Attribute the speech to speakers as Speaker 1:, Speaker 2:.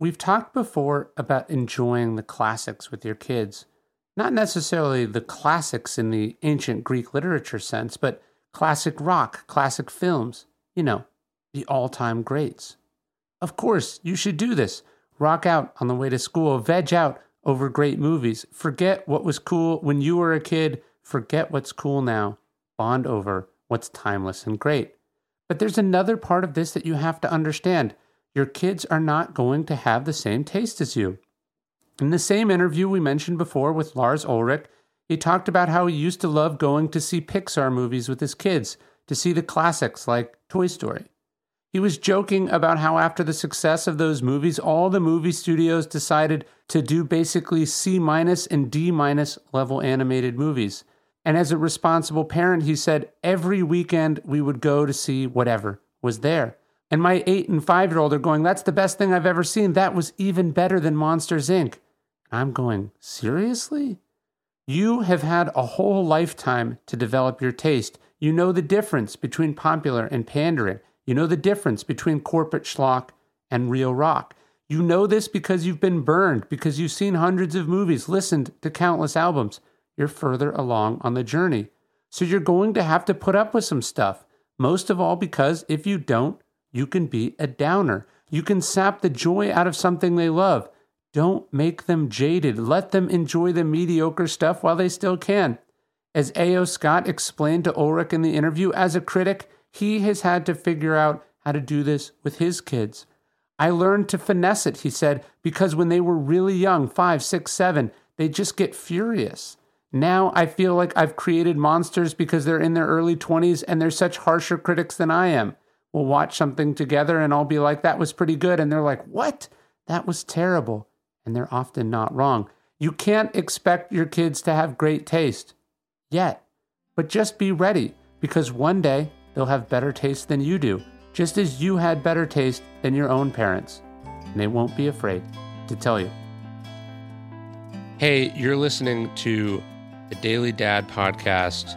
Speaker 1: We've talked before about enjoying the classics with your kids. Not necessarily the classics in the ancient Greek literature sense, but classic rock, classic films, you know, the all time greats. Of course, you should do this. Rock out on the way to school, veg out over great movies. Forget what was cool when you were a kid, forget what's cool now. Bond over what's timeless and great. But there's another part of this that you have to understand your kids are not going to have the same taste as you. In the same interview we mentioned before with Lars Ulrich, he talked about how he used to love going to see Pixar movies with his kids, to see the classics like Toy Story. He was joking about how, after the success of those movies, all the movie studios decided to do basically C minus and D minus level animated movies. And as a responsible parent, he said every weekend we would go to see whatever was there. And my eight and five year old are going, That's the best thing I've ever seen. That was even better than Monsters, Inc. I'm going, Seriously? You have had a whole lifetime to develop your taste. You know the difference between popular and pandering. You know the difference between corporate schlock and real rock. You know this because you've been burned, because you've seen hundreds of movies, listened to countless albums. You're further along on the journey. So you're going to have to put up with some stuff. Most of all, because if you don't, you can be a downer. You can sap the joy out of something they love. Don't make them jaded. Let them enjoy the mediocre stuff while they still can. As A.O. Scott explained to Ulrich in the interview, as a critic, he has had to figure out how to do this with his kids. I learned to finesse it, he said, because when they were really young, five, six, seven, they just get furious. Now I feel like I've created monsters because they're in their early 20s and they're such harsher critics than I am we'll watch something together and I'll be like, that was pretty good. And they're like, what? That was terrible. And they're often not wrong. You can't expect your kids to have great taste yet, but just be ready because one day they'll have better taste than you do, just as you had better taste than your own parents. And they won't be afraid to tell you. Hey, you're listening to the Daily Dad podcast